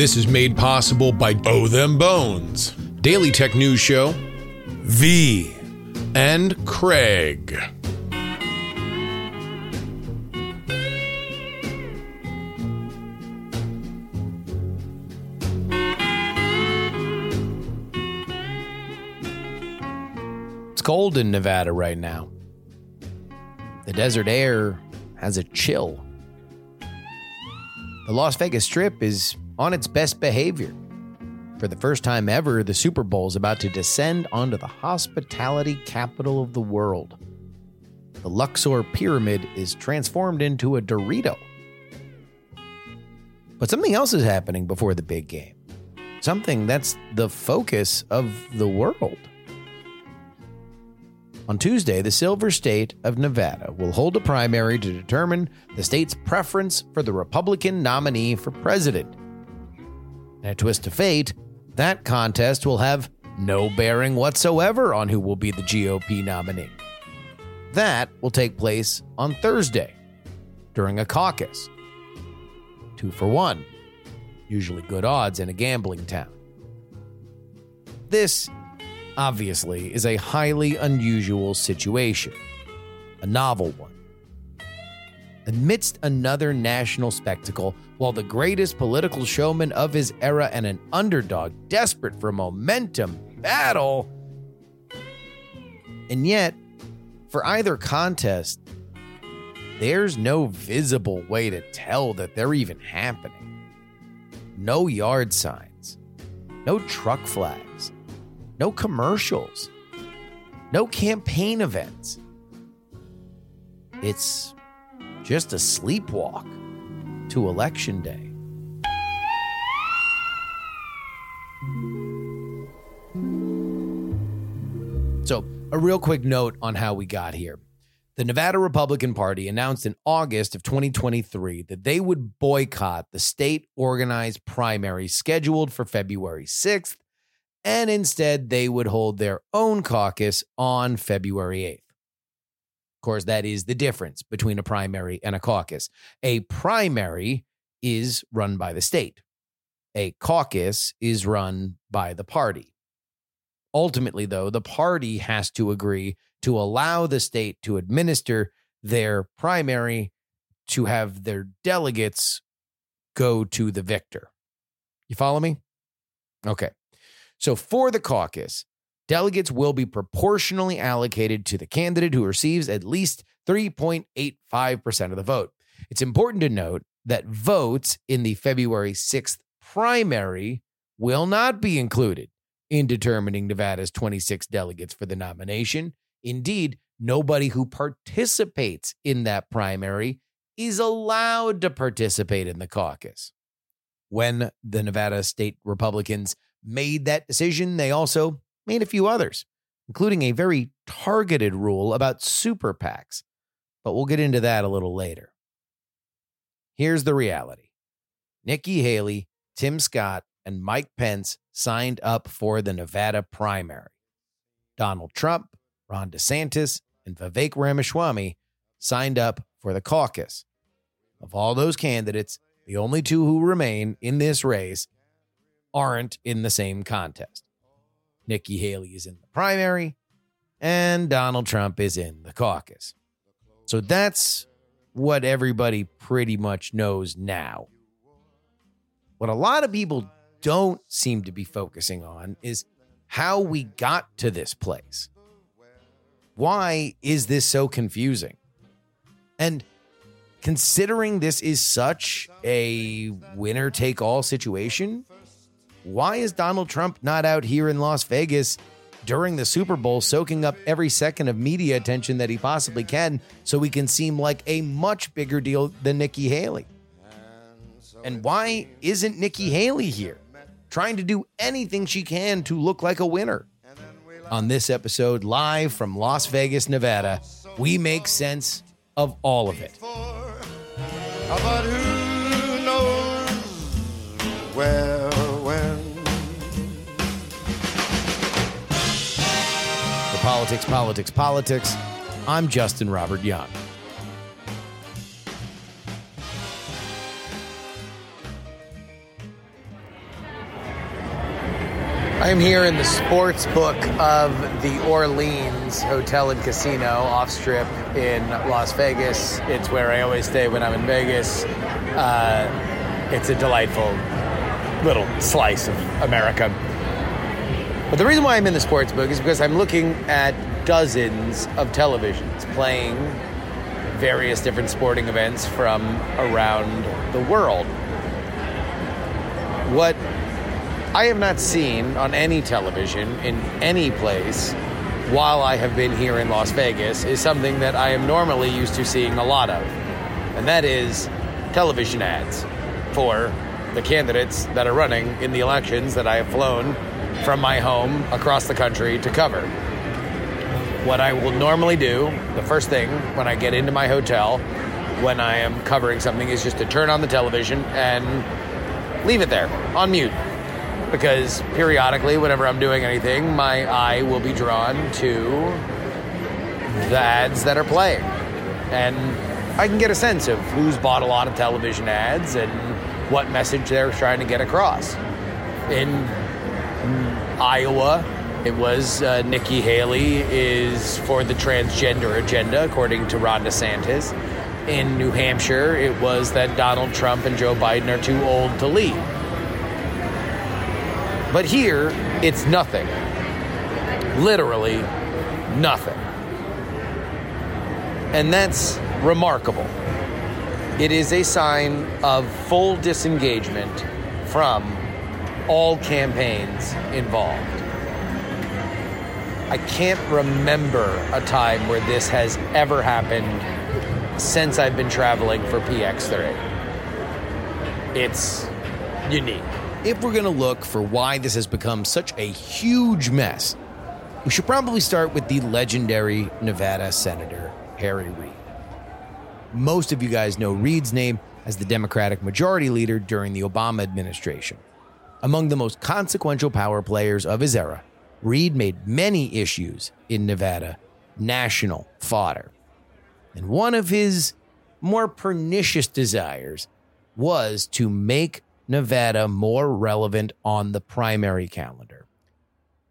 This is made possible by Oh Them Bones, Daily Tech News Show, V, and Craig. It's cold in Nevada right now. The desert air has a chill. The Las Vegas Strip is on its best behavior. For the first time ever, the Super Bowl is about to descend onto the hospitality capital of the world. The Luxor Pyramid is transformed into a Dorito. But something else is happening before the big game. Something that's the focus of the world. On Tuesday, the Silver State of Nevada will hold a primary to determine the state's preference for the Republican nominee for president. In a twist of fate, that contest will have no bearing whatsoever on who will be the GOP nominee. That will take place on Thursday during a caucus. Two for one, usually good odds in a gambling town. This obviously, is a highly unusual situation, a novel one. Amidst another national spectacle, while the greatest political showman of his era and an underdog desperate for momentum battle, and yet, for either contest, there's no visible way to tell that they're even happening. No yard signs, no truck flags, no commercials, no campaign events. It's just a sleepwalk to Election Day. So, a real quick note on how we got here. The Nevada Republican Party announced in August of 2023 that they would boycott the state organized primary scheduled for February 6th and instead they would hold their own caucus on February 8th. Of course, that is the difference between a primary and a caucus. A primary is run by the state, a caucus is run by the party. Ultimately, though, the party has to agree to allow the state to administer their primary to have their delegates go to the victor. You follow me? Okay. So for the caucus, delegates will be proportionally allocated to the candidate who receives at least 3.85% of the vote. It's important to note that votes in the February 6th primary will not be included in determining Nevada's 26 delegates for the nomination. Indeed, nobody who participates in that primary is allowed to participate in the caucus. When the Nevada state Republicans made that decision, they also made a few others, including a very targeted rule about super PACs. But we'll get into that a little later. Here's the reality Nikki Haley, Tim Scott, and Mike Pence signed up for the Nevada primary. Donald Trump, Ron DeSantis, and Vivek Ramaswamy signed up for the caucus. Of all those candidates, the only two who remain in this race aren't in the same contest. Nikki Haley is in the primary, and Donald Trump is in the caucus. So that's what everybody pretty much knows now. What a lot of people don't seem to be focusing on is how we got to this place. Why is this so confusing? And considering this is such a winner take all situation, why is Donald Trump not out here in Las Vegas during the Super Bowl soaking up every second of media attention that he possibly can so he can seem like a much bigger deal than Nikki Haley? And why isn't Nikki Haley here trying to do anything she can to look like a winner? On this episode, live from Las Vegas, Nevada, we make sense of all of it. Who knows where, Politics, Politics, Politics, I'm Justin Robert Young. I am here in the sports book of the Orleans Hotel and Casino off strip in Las Vegas. It's where I always stay when I'm in Vegas. Uh, it's a delightful little slice of America. But the reason why I'm in the sports book is because I'm looking at dozens of televisions playing various different sporting events from around the world. What I have not seen on any television in any place while I have been here in Las Vegas is something that I am normally used to seeing a lot of, and that is television ads for the candidates that are running in the elections that I have flown from my home across the country to cover. What I will normally do, the first thing when I get into my hotel, when I am covering something, is just to turn on the television and leave it there on mute because periodically, whenever I'm doing anything, my eye will be drawn to the ads that are playing. And I can get a sense of who's bought a lot of television ads and what message they're trying to get across. In Iowa, it was uh, Nikki Haley is for the transgender agenda, according to Ron DeSantis. In New Hampshire, it was that Donald Trump and Joe Biden are too old to lead. But here, it's nothing. Literally nothing. And that's remarkable. It is a sign of full disengagement from all campaigns involved. I can't remember a time where this has ever happened since I've been traveling for PX3. It's unique. If we're going to look for why this has become such a huge mess, we should probably start with the legendary Nevada Senator Harry Reid. Most of you guys know Reid's name as the Democratic Majority Leader during the Obama administration. Among the most consequential power players of his era, Reid made many issues in Nevada national fodder. And one of his more pernicious desires was to make Nevada more relevant on the primary calendar.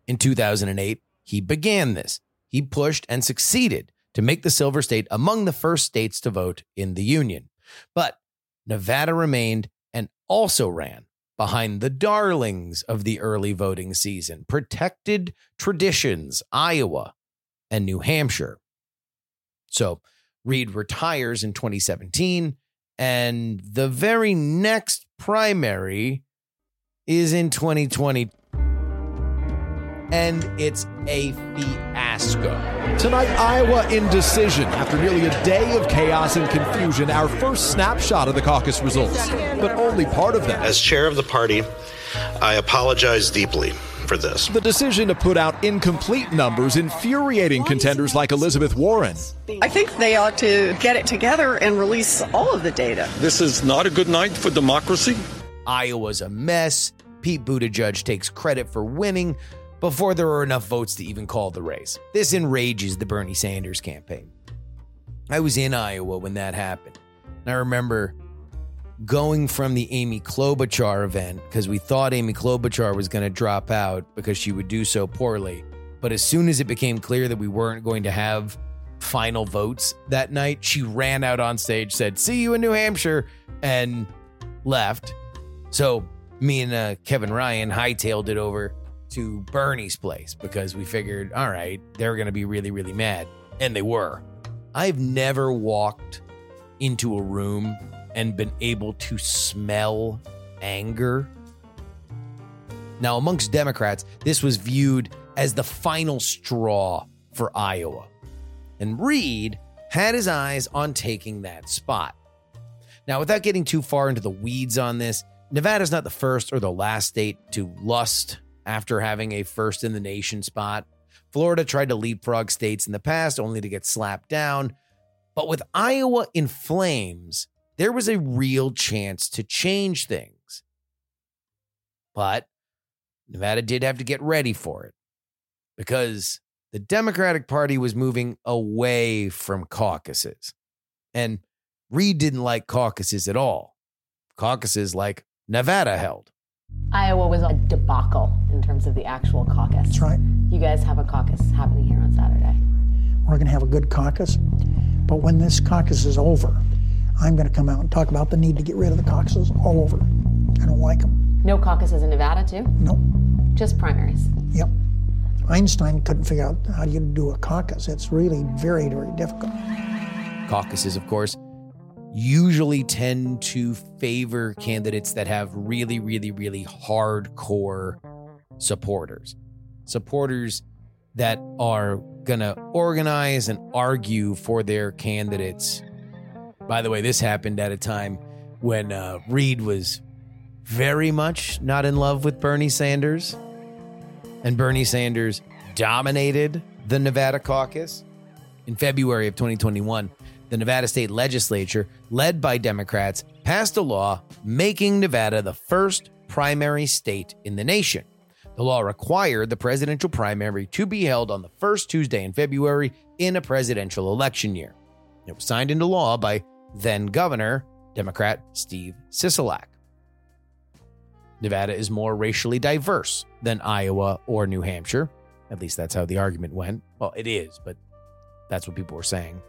In 2008, he began this. He pushed and succeeded to make the Silver State among the first states to vote in the Union. But Nevada remained and also ran behind the darlings of the early voting season protected traditions, Iowa and New Hampshire. So Reid retires in 2017 and the very next primary is in 2020. And it's a fiasco. Tonight, Iowa indecision after nearly a day of chaos and confusion. Our first snapshot of the caucus results, but only part of them. As chair of the party, I apologize deeply for this. The decision to put out incomplete numbers infuriating contenders like Elizabeth Warren. I think they ought to get it together and release all of the data. This is not a good night for democracy. Iowa's a mess. Pete Buttigieg takes credit for winning before there are enough votes to even call the race. This enrages the Bernie Sanders campaign. I was in Iowa when that happened. And I remember going from the Amy Klobuchar event because we thought Amy Klobuchar was going to drop out because she would do so poorly. But as soon as it became clear that we weren't going to have final votes that night, she ran out on stage, said, See you in New Hampshire, and left. So me and uh, Kevin Ryan hightailed it over to Bernie's place because we figured, all right, they're going to be really, really mad. And they were. I've never walked into a room and been able to smell anger. Now, amongst Democrats, this was viewed as the final straw for Iowa. And Reid had his eyes on taking that spot. Now, without getting too far into the weeds on this, Nevada's not the first or the last state to lust after having a first in the nation spot. Florida tried to leapfrog states in the past only to get slapped down. But with Iowa in flames, there was a real chance to change things. But Nevada did have to get ready for it because the Democratic Party was moving away from caucuses. And Reid didn't like caucuses at all. Caucuses like Nevada held. Iowa was a debacle in terms of the actual caucus. That's right. You guys have a caucus happening here on Saturday. We're going to have a good caucus. But when this caucus is over, I'm going to come out and talk about the need to get rid of the caucuses all over. I don't like them. No caucuses in Nevada, too? Nope. Just primaries. Yep. Einstein couldn't figure out how you do a caucus. It's really very, very difficult. Caucuses, of course, usually tend to favor candidates that have really, really, really hardcore supporters. Supporters that are going to organize and argue for their candidates. By the way, this happened at a time when uh, Reid was very much not in love with Bernie Sanders. And Bernie Sanders dominated the Nevada caucus. In February of 2021, the Nevada state legislature, led by Democrats, passed a law making Nevada the first primary state in the nation. The law required the presidential primary to be held on the first Tuesday in February in a presidential election year. It was signed into law by then Governor, Democrat Steve Sisolak. Nevada is more racially diverse than Iowa or New Hampshire. At least that's how the argument went. Well, it is, but that's what people were saying.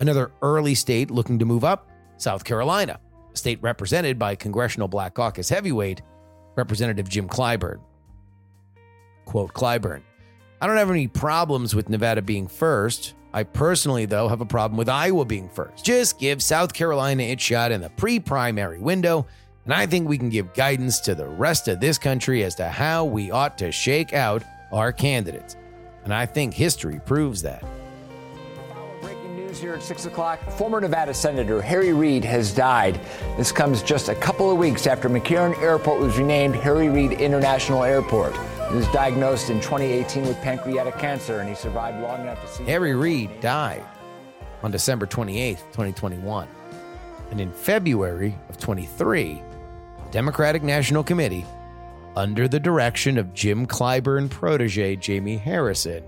Another early state looking to move up, South Carolina, a state represented by Congressional Black Caucus heavyweight Representative Jim Clyburn. Quote Clyburn I don't have any problems with Nevada being first. I personally, though, have a problem with Iowa being first. Just give South Carolina its shot in the pre primary window, and I think we can give guidance to the rest of this country as to how we ought to shake out our candidates. And I think history proves that. News here at 6 o'clock. Former Nevada Senator Harry Reid has died. This comes just a couple of weeks after McCarran Airport was renamed Harry Reid International Airport. He was diagnosed in 2018 with pancreatic cancer, and he survived long enough to see. Harry Reid died on December 28, 2021. And in February of 23, the Democratic National Committee, under the direction of Jim Clyburn protege Jamie Harrison,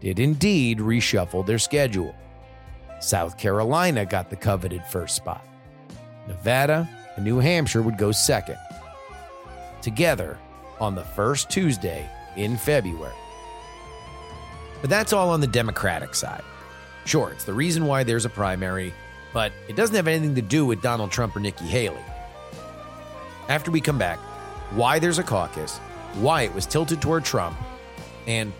did indeed reshuffle their schedule. South Carolina got the coveted first spot. Nevada and New Hampshire would go second. Together, on the first Tuesday in February. But that's all on the Democratic side. Sure, it's the reason why there's a primary, but it doesn't have anything to do with Donald Trump or Nikki Haley. After we come back, why there's a caucus, why it was tilted toward Trump, and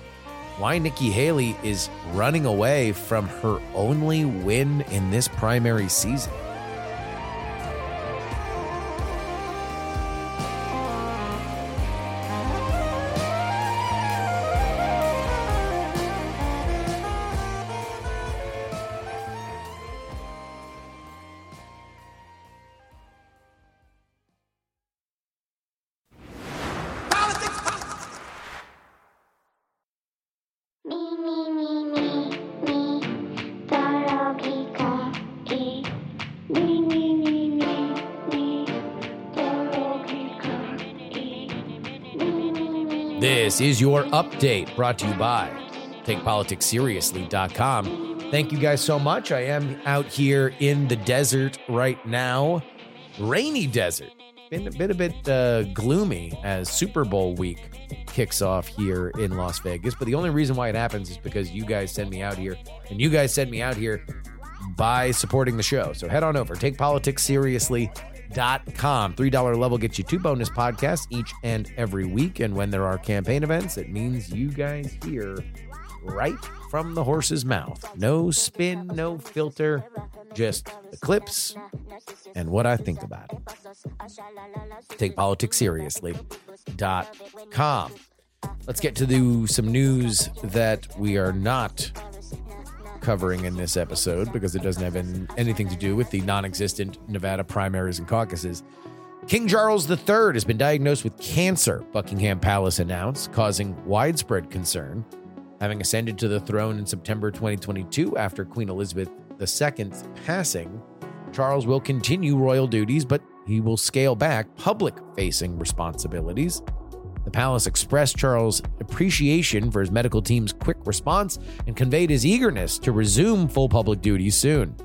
why Nikki Haley is running away from her only win in this primary season. This is your update brought to you by TakePoliticsSeriously.com. Thank you guys so much. I am out here in the desert right now, rainy desert. Been a bit a bit uh, gloomy as Super Bowl week kicks off here in Las Vegas. But the only reason why it happens is because you guys send me out here, and you guys send me out here by supporting the show. So head on over, TakePoliticsSeriously.com. $3 level gets you two bonus podcasts each and every week. And when there are campaign events, it means you guys hear right from the horse's mouth. No spin, no filter, just the clips and what I think about it. Take politics seriously.com. Let's get to the, some news that we are not covering in this episode because it doesn't have any, anything to do with the non existent Nevada primaries and caucuses. King Charles III has been diagnosed with cancer, Buckingham Palace announced, causing widespread concern. Having ascended to the throne in September 2022 after Queen Elizabeth II's passing, Charles will continue royal duties, but he will scale back public facing responsibilities. The palace expressed Charles' appreciation for his medical team's quick response and conveyed his eagerness to resume full public duties soon.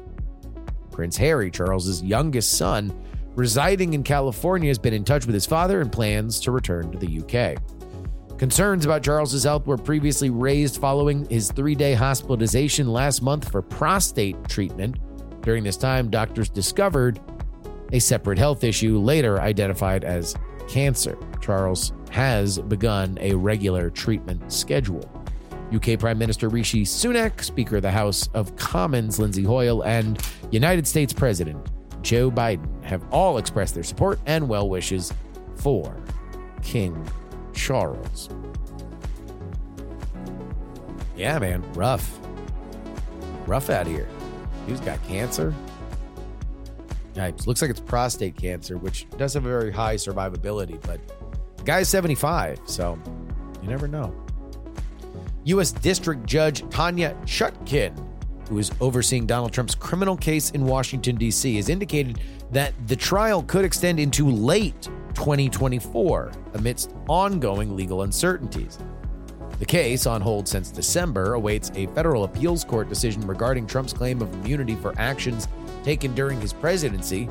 Prince Harry, Charles's youngest son, residing in California, has been in touch with his father and plans to return to the UK. Concerns about Charles's health were previously raised following his three day hospitalization last month for prostate treatment. During this time, doctors discovered a separate health issue later identified as cancer. Charles has begun a regular treatment schedule. UK Prime Minister Rishi Sunak, Speaker of the House of Commons Lindsay Hoyle, and United States President Joe Biden have all expressed their support and well wishes for King Charles. Yeah, man, rough. Rough out here. He's got cancer. Looks like it's prostate cancer, which does have a very high survivability, but guy's 75, so you never know. U.S. District Judge Tanya Chutkin, who is overseeing Donald Trump's criminal case in Washington, D.C., has indicated that the trial could extend into late 2024 amidst ongoing legal uncertainties. The case, on hold since December, awaits a federal appeals court decision regarding Trump's claim of immunity for actions taken during his presidency.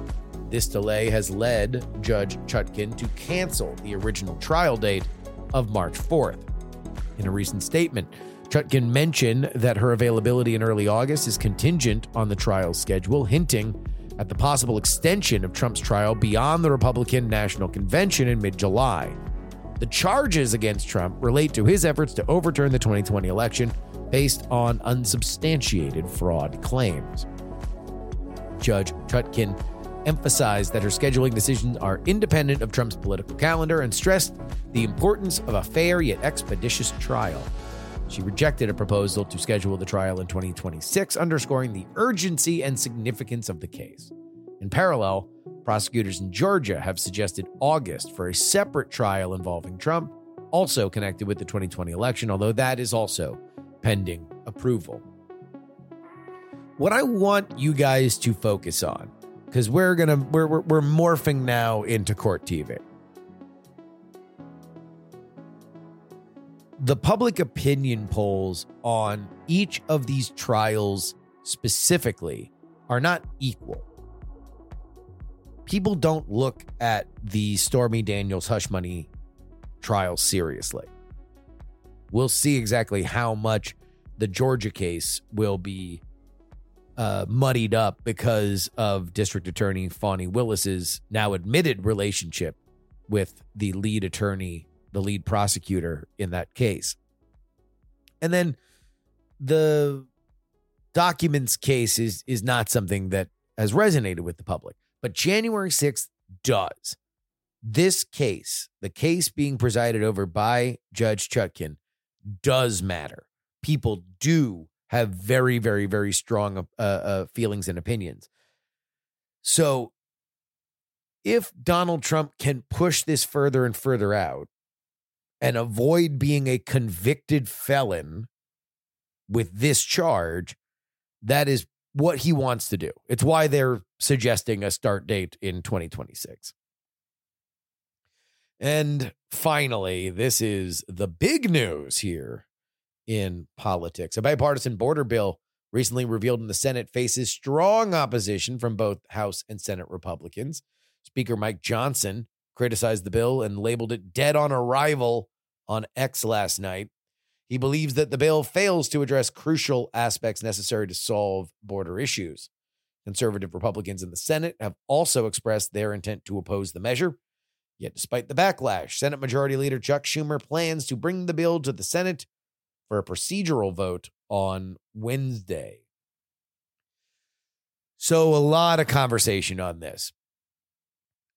This delay has led Judge Chutkin to cancel the original trial date of March 4th. In a recent statement, Chutkin mentioned that her availability in early August is contingent on the trial schedule, hinting at the possible extension of Trump's trial beyond the Republican National Convention in mid July. The charges against Trump relate to his efforts to overturn the 2020 election based on unsubstantiated fraud claims. Judge Chutkin emphasized that her scheduling decisions are independent of Trump's political calendar and stressed the importance of a fair yet expeditious trial. She rejected a proposal to schedule the trial in 2026, underscoring the urgency and significance of the case. In parallel, prosecutors in Georgia have suggested August for a separate trial involving Trump, also connected with the 2020 election, although that is also pending approval. What I want you guys to focus on, because we're gonna we're, we're we're morphing now into court TV. the public opinion polls on each of these trials specifically are not equal. People don't look at the Stormy Daniels hush money trial seriously. We'll see exactly how much the Georgia case will be uh, muddied up because of District Attorney Fani Willis's now admitted relationship with the lead attorney the lead prosecutor in that case. And then the documents case is is not something that has resonated with the public, but January 6th does. This case, the case being presided over by Judge Chutkin, does matter. People do have very, very, very strong uh, uh, feelings and opinions. So, if Donald Trump can push this further and further out, and avoid being a convicted felon with this charge, that is what he wants to do. It's why they're suggesting a start date in 2026. And finally, this is the big news here in politics. A bipartisan border bill recently revealed in the Senate faces strong opposition from both House and Senate Republicans. Speaker Mike Johnson criticized the bill and labeled it dead on arrival on X last night. He believes that the bill fails to address crucial aspects necessary to solve border issues. Conservative Republicans in the Senate have also expressed their intent to oppose the measure. Yet, despite the backlash, Senate Majority Leader Chuck Schumer plans to bring the bill to the Senate for a procedural vote on Wednesday. So, a lot of conversation on this.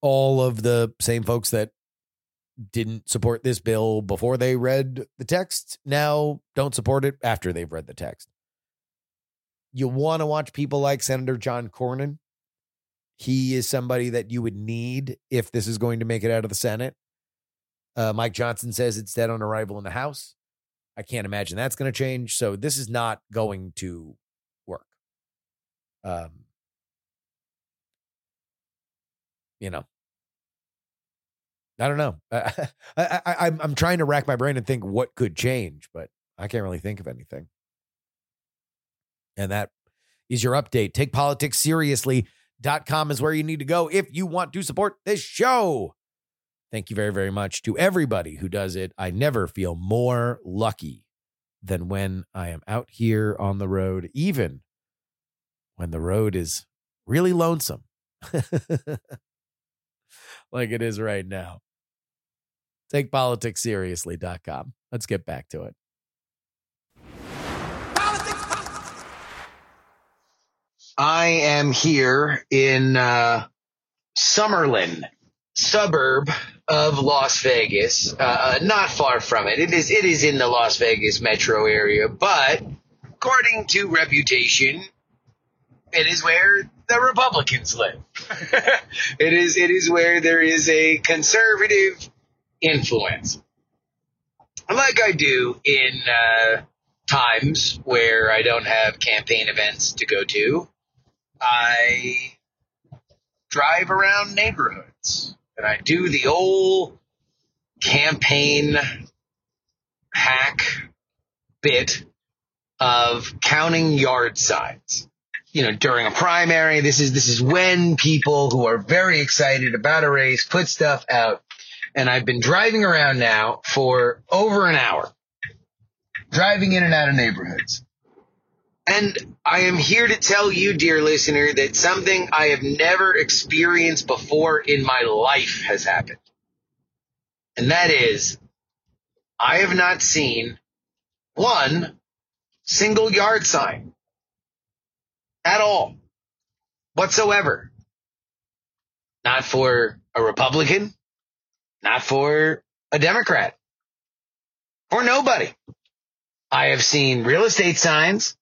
All of the same folks that didn't support this bill before they read the text now don't support it after they've read the text. You want to watch people like Senator John Cornyn. He is somebody that you would need if this is going to make it out of the Senate. Uh, Mike Johnson says it's dead on arrival in the House. I can't imagine that's going to change. So this is not going to work. Um, you know, I don't know. I, I, I, I'm trying to rack my brain and think what could change, but I can't really think of anything. And that is your update. Take politics seriously, com is where you need to go if you want to support this show. Thank you very, very much to everybody who does it. I never feel more lucky than when I am out here on the road, even when the road is really lonesome, like it is right now. TakePoliticsSeriously.com. Let's get back to it. I am here in uh, Summerlin, suburb of Las Vegas. Uh, not far from it. It is it is in the Las Vegas metro area, but according to reputation, it is where the Republicans live. it is it is where there is a conservative influence. Like I do in uh, times where I don't have campaign events to go to, I drive around neighborhoods and I do the old campaign hack bit of counting yard signs. You know, during a primary, this is, this is when people who are very excited about a race put stuff out. And I've been driving around now for over an hour, driving in and out of neighborhoods. And I am here to tell you, dear listener, that something I have never experienced before in my life has happened. And that is, I have not seen one single yard sign at all whatsoever. Not for a Republican, not for a Democrat, or nobody. I have seen real estate signs.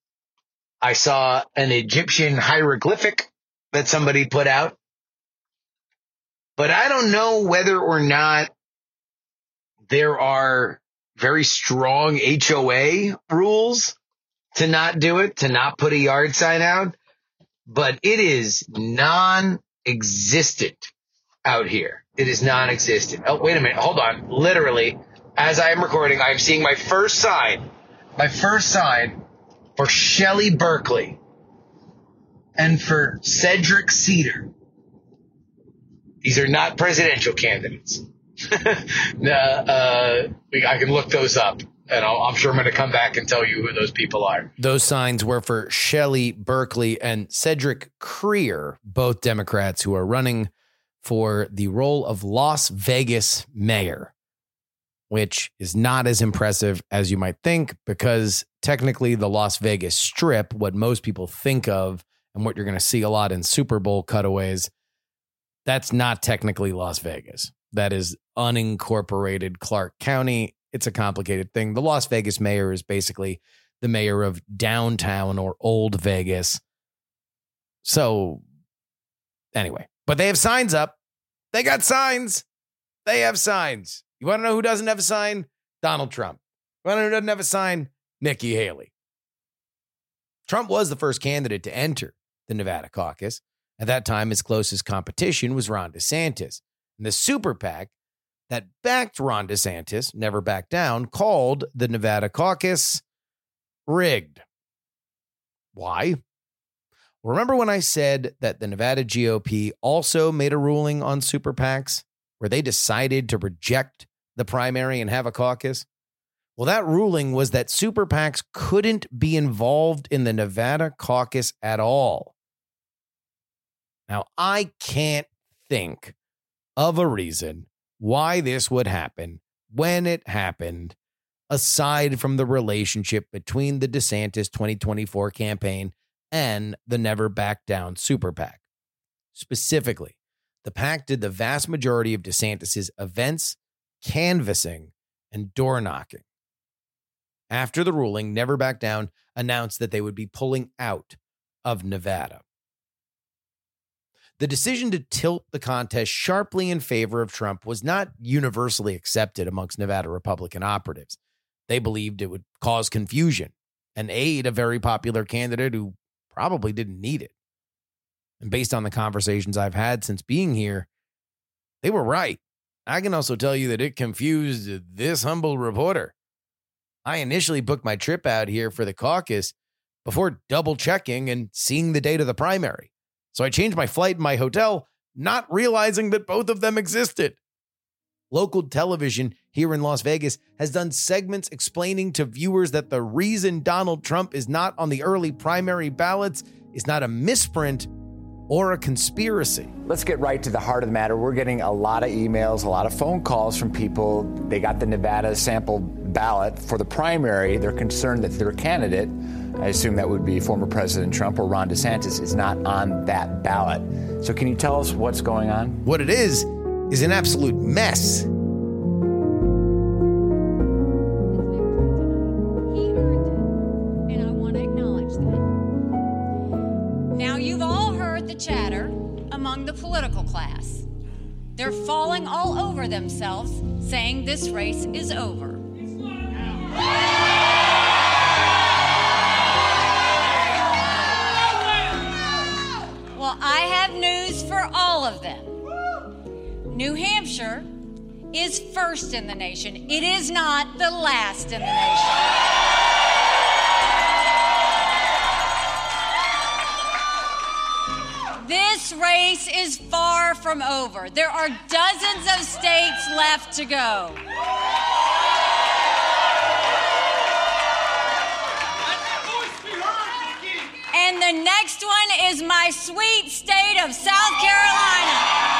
I saw an Egyptian hieroglyphic that somebody put out. But I don't know whether or not there are very strong HOA rules to not do it, to not put a yard sign out. But it is non-existent out here. It is non-existent. Oh, wait a minute. Hold on. Literally, as I am recording, I am seeing my first sign, my first sign for Shelley Berkeley and for Cedric Cedar. These are not presidential candidates. uh, I can look those up, and i am sure I'm going to come back and tell you who those people are. Those signs were for Shelley Berkeley and Cedric Crear, both Democrats who are running for the role of Las Vegas mayor which is not as impressive as you might think because technically the Las Vegas Strip, what most people think of and what you're going to see a lot in Super Bowl cutaways, that's not technically Las Vegas. That is unincorporated Clark County. It's a complicated thing. The Las Vegas mayor is basically the mayor of downtown or old Vegas. So, anyway, but they have signs up. They got signs. They have signs. You want to know who doesn't have a sign? Donald Trump. You want to know who doesn't have a sign? Nikki Haley. Trump was the first candidate to enter the Nevada caucus. At that time, his closest competition was Ron DeSantis. And the super PAC that backed Ron DeSantis, never backed down, called the Nevada caucus rigged. Why? Remember when I said that the Nevada GOP also made a ruling on super PACs where they decided to reject the primary and have a caucus? Well, that ruling was that super PACs couldn't be involved in the Nevada caucus at all. Now, I can't think of a reason why this would happen when it happened, aside from the relationship between the DeSantis 2024 campaign and the Never Back Down Super PAC. Specifically, the PAC did the vast majority of DeSantis's events canvassing, and door knocking. After the ruling, Never Back Down announced that they would be pulling out of Nevada. The decision to tilt the contest sharply in favor of Trump was not universally accepted amongst Nevada Republican operatives. They believed it would cause confusion and aid a very popular candidate who probably didn't need it. And based on the conversations I've had since being here, they were right. I can also tell you that it confused this humble reporter. I initially booked my trip out here for the caucus before double checking and seeing the date of the primary. So I changed my flight and my hotel, not realizing that both of them existed. Local television here in Las Vegas has done segments explaining to viewers that the reason Donald Trump is not on the early primary ballots is not a misprint or a conspiracy. Let's get right to the heart of the matter. We're getting a lot of emails, a lot of phone calls from people. They got the Nevada sample ballot for the primary. They're concerned that their candidate, I assume that would be former President Trump or Ron DeSantis, is not on that ballot. So, can you tell us what's going on? What it is, is an absolute mess. Political class. They're falling all over themselves, saying this race is over. Well, I have news for all of them. New Hampshire is first in the nation. It is not the last in the nation. This race is far from over. There are dozens of states left to go. And the next one is my sweet state of South Carolina.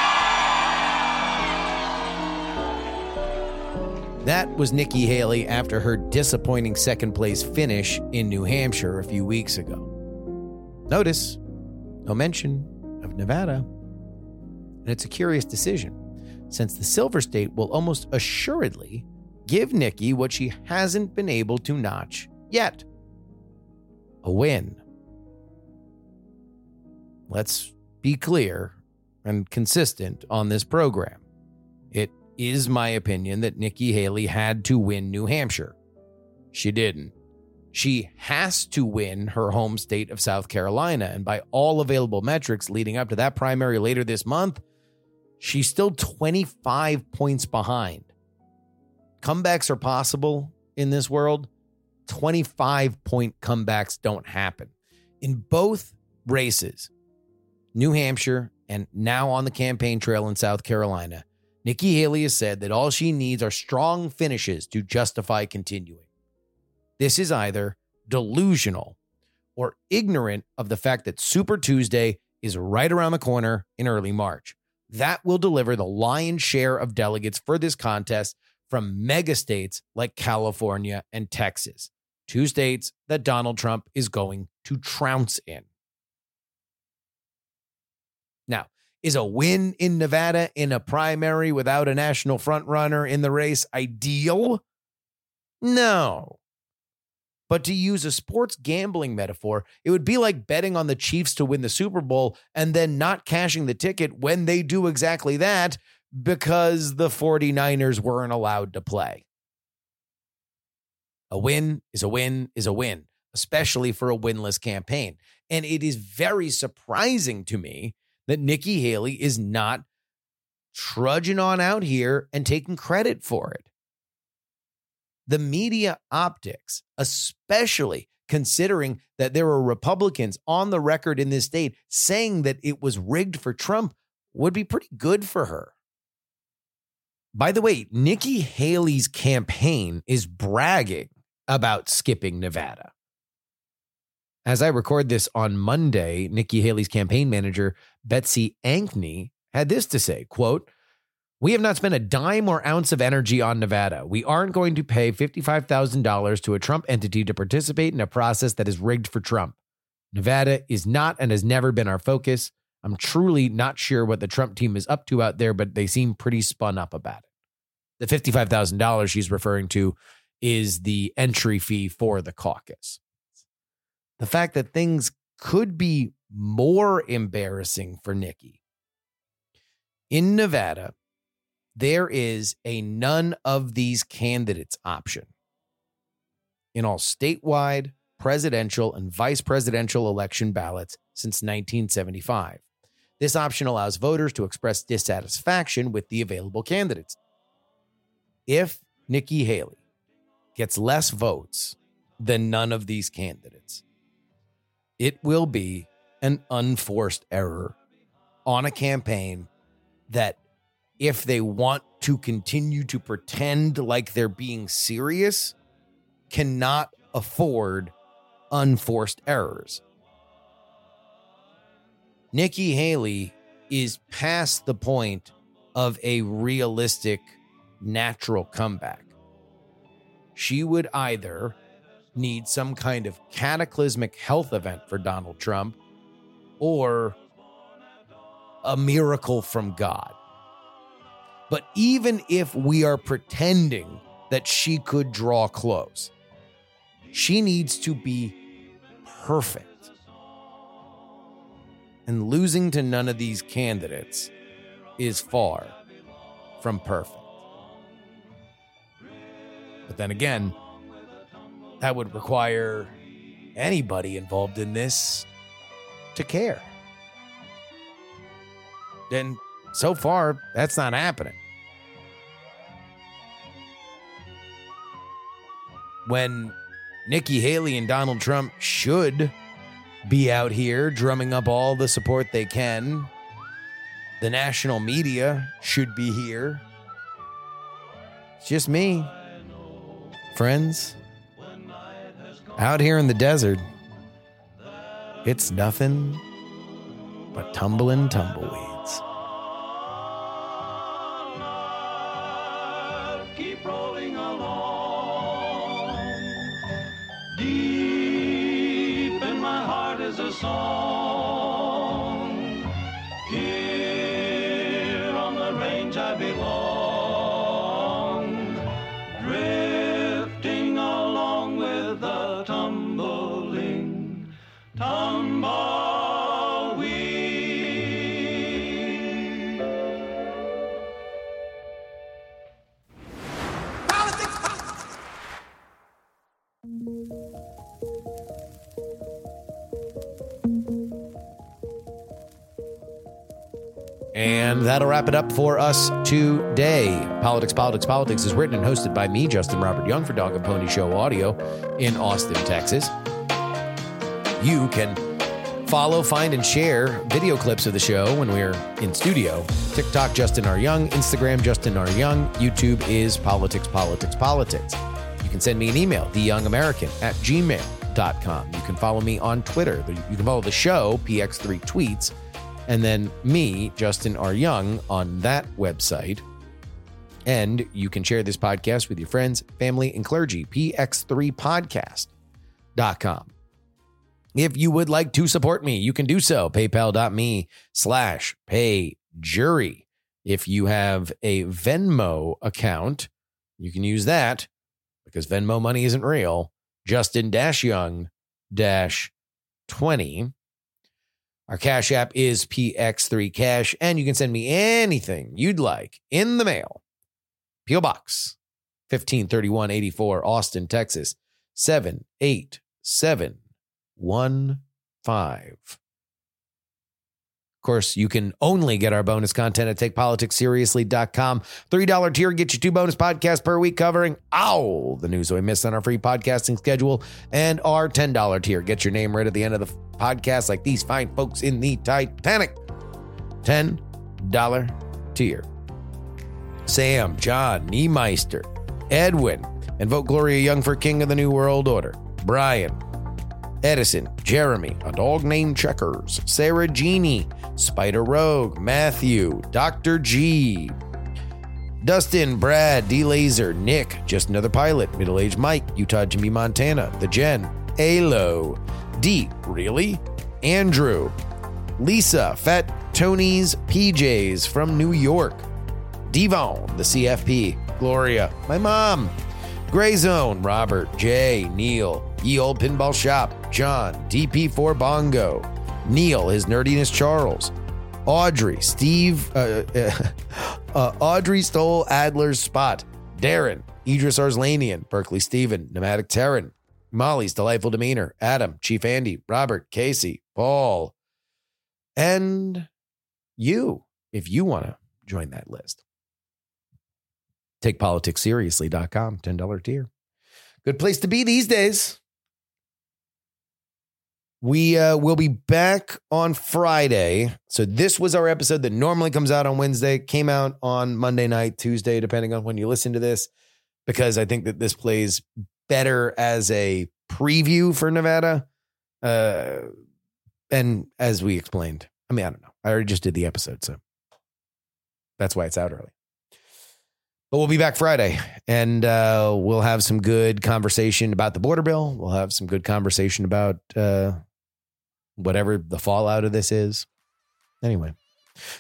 That was Nikki Haley after her disappointing second place finish in New Hampshire a few weeks ago. Notice no mention of Nevada. And it's a curious decision, since the Silver State will almost assuredly give Nikki what she hasn't been able to notch yet a win. Let's be clear and consistent on this program. It is my opinion that Nikki Haley had to win New Hampshire. She didn't. She has to win her home state of South Carolina. And by all available metrics leading up to that primary later this month, she's still 25 points behind. Comebacks are possible in this world. 25 point comebacks don't happen. In both races, New Hampshire and now on the campaign trail in South Carolina, Nikki Haley has said that all she needs are strong finishes to justify continuing. This is either delusional or ignorant of the fact that Super Tuesday is right around the corner in early March. That will deliver the lion's share of delegates for this contest from mega states like California and Texas, two states that Donald Trump is going to trounce in. Now, is a win in Nevada in a primary without a national frontrunner in the race ideal? No. But to use a sports gambling metaphor, it would be like betting on the Chiefs to win the Super Bowl and then not cashing the ticket when they do exactly that because the 49ers weren't allowed to play. A win is a win is a win, especially for a winless campaign. And it is very surprising to me that Nikki Haley is not trudging on out here and taking credit for it. The media optics, especially considering that there were Republicans on the record in this state saying that it was rigged for Trump, would be pretty good for her. By the way, Nikki Haley's campaign is bragging about skipping Nevada. As I record this on Monday, Nikki Haley's campaign manager, Betsy Ankney, had this to say, quote, we have not spent a dime or ounce of energy on Nevada. We aren't going to pay $55,000 to a Trump entity to participate in a process that is rigged for Trump. Nevada is not and has never been our focus. I'm truly not sure what the Trump team is up to out there, but they seem pretty spun up about it. The $55,000 she's referring to is the entry fee for the caucus. The fact that things could be more embarrassing for Nikki. In Nevada, there is a none of these candidates option. In all statewide, presidential, and vice presidential election ballots since 1975. This option allows voters to express dissatisfaction with the available candidates. If Nikki Haley gets less votes than none of these candidates, it will be an unforced error on a campaign that if they want to continue to pretend like they're being serious cannot afford unforced errors. Nikki Haley is past the point of a realistic natural comeback. She would either need some kind of cataclysmic health event for Donald Trump or a miracle from God. But even if we are pretending that she could draw close, she needs to be perfect. And losing to none of these candidates is far from perfect. But then again, that would require anybody involved in this to care. And so far, that's not happening. When Nikki Haley and Donald Trump should be out here drumming up all the support they can, the national media should be here. It's just me, friends. Out here in the desert, it's nothing but tumbling tumbleweeds. Song. Here on the range I belong. That'll wrap it up for us today. Politics, Politics, Politics is written and hosted by me, Justin Robert Young, for Dog and Pony Show Audio in Austin, Texas. You can follow, find, and share video clips of the show when we're in studio. TikTok, Justin R. Young. Instagram, Justin R. Young. YouTube is Politics, Politics, Politics. You can send me an email, theyoungamerican at gmail.com. You can follow me on Twitter. You can follow the show, PX3 Tweets, and then me, Justin R. Young, on that website. And you can share this podcast with your friends, family, and clergy, px3podcast.com. If you would like to support me, you can do so. PayPal.me slash pay jury. If you have a Venmo account, you can use that because Venmo money isn't real. Justin Dash Young Dash 20. Our Cash App is PX3 Cash, and you can send me anything you'd like in the mail. P.O. Box 153184, Austin, Texas 78715. Of course, you can only get our bonus content at takepoliticsseriously.com. $3 tier gets you two bonus podcasts per week covering all the news we missed on our free podcasting schedule. And our $10 tier gets your name right at the end of the podcast, like these fine folks in the Titanic. $10 tier. Sam, John, Niemeister, Edwin, and vote Gloria Young for King of the New World Order. Brian, Edison, Jeremy, a dog named Checkers, Sarah Jeannie, Spider Rogue, Matthew, Dr. G, Dustin, Brad, D Laser, Nick, Just Another Pilot, Middle Aged Mike, Utah Jimmy Montana, The Jen, Alo, D, Really? Andrew, Lisa, Fat Tony's PJs from New York, Devon, the CFP, Gloria, my mom, Gray Zone, Robert, Jay, Neil, Ye Old Pinball Shop, John, DP4 Bongo, Neil, his nerdiness Charles, Audrey, Steve, uh, uh, Audrey stole Adler's spot, Darren, Idris Arslanian, Berkeley Stephen, Nomadic Terran, Molly's delightful demeanor, Adam, Chief Andy, Robert, Casey, Paul, and you, if you want to join that list. TakePoliticsSeriously.com, $10 tier. Good place to be these days. We uh, will be back on Friday. So this was our episode that normally comes out on Wednesday. Came out on Monday night, Tuesday, depending on when you listen to this, because I think that this plays better as a preview for Nevada. Uh, and as we explained, I mean, I don't know. I already just did the episode, so that's why it's out early. But we'll be back Friday and uh, we'll have some good conversation about the border bill. We'll have some good conversation about uh, whatever the fallout of this is. Anyway,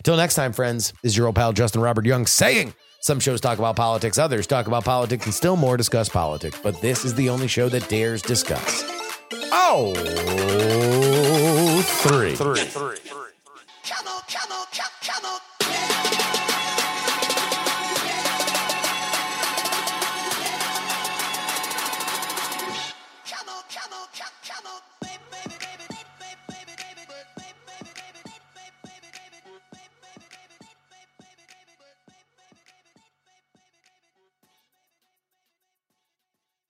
till next time, friends, is your old pal Justin Robert Young saying some shows talk about politics, others talk about politics, and still more discuss politics. But this is the only show that dares discuss. Oh, three. Three. Three.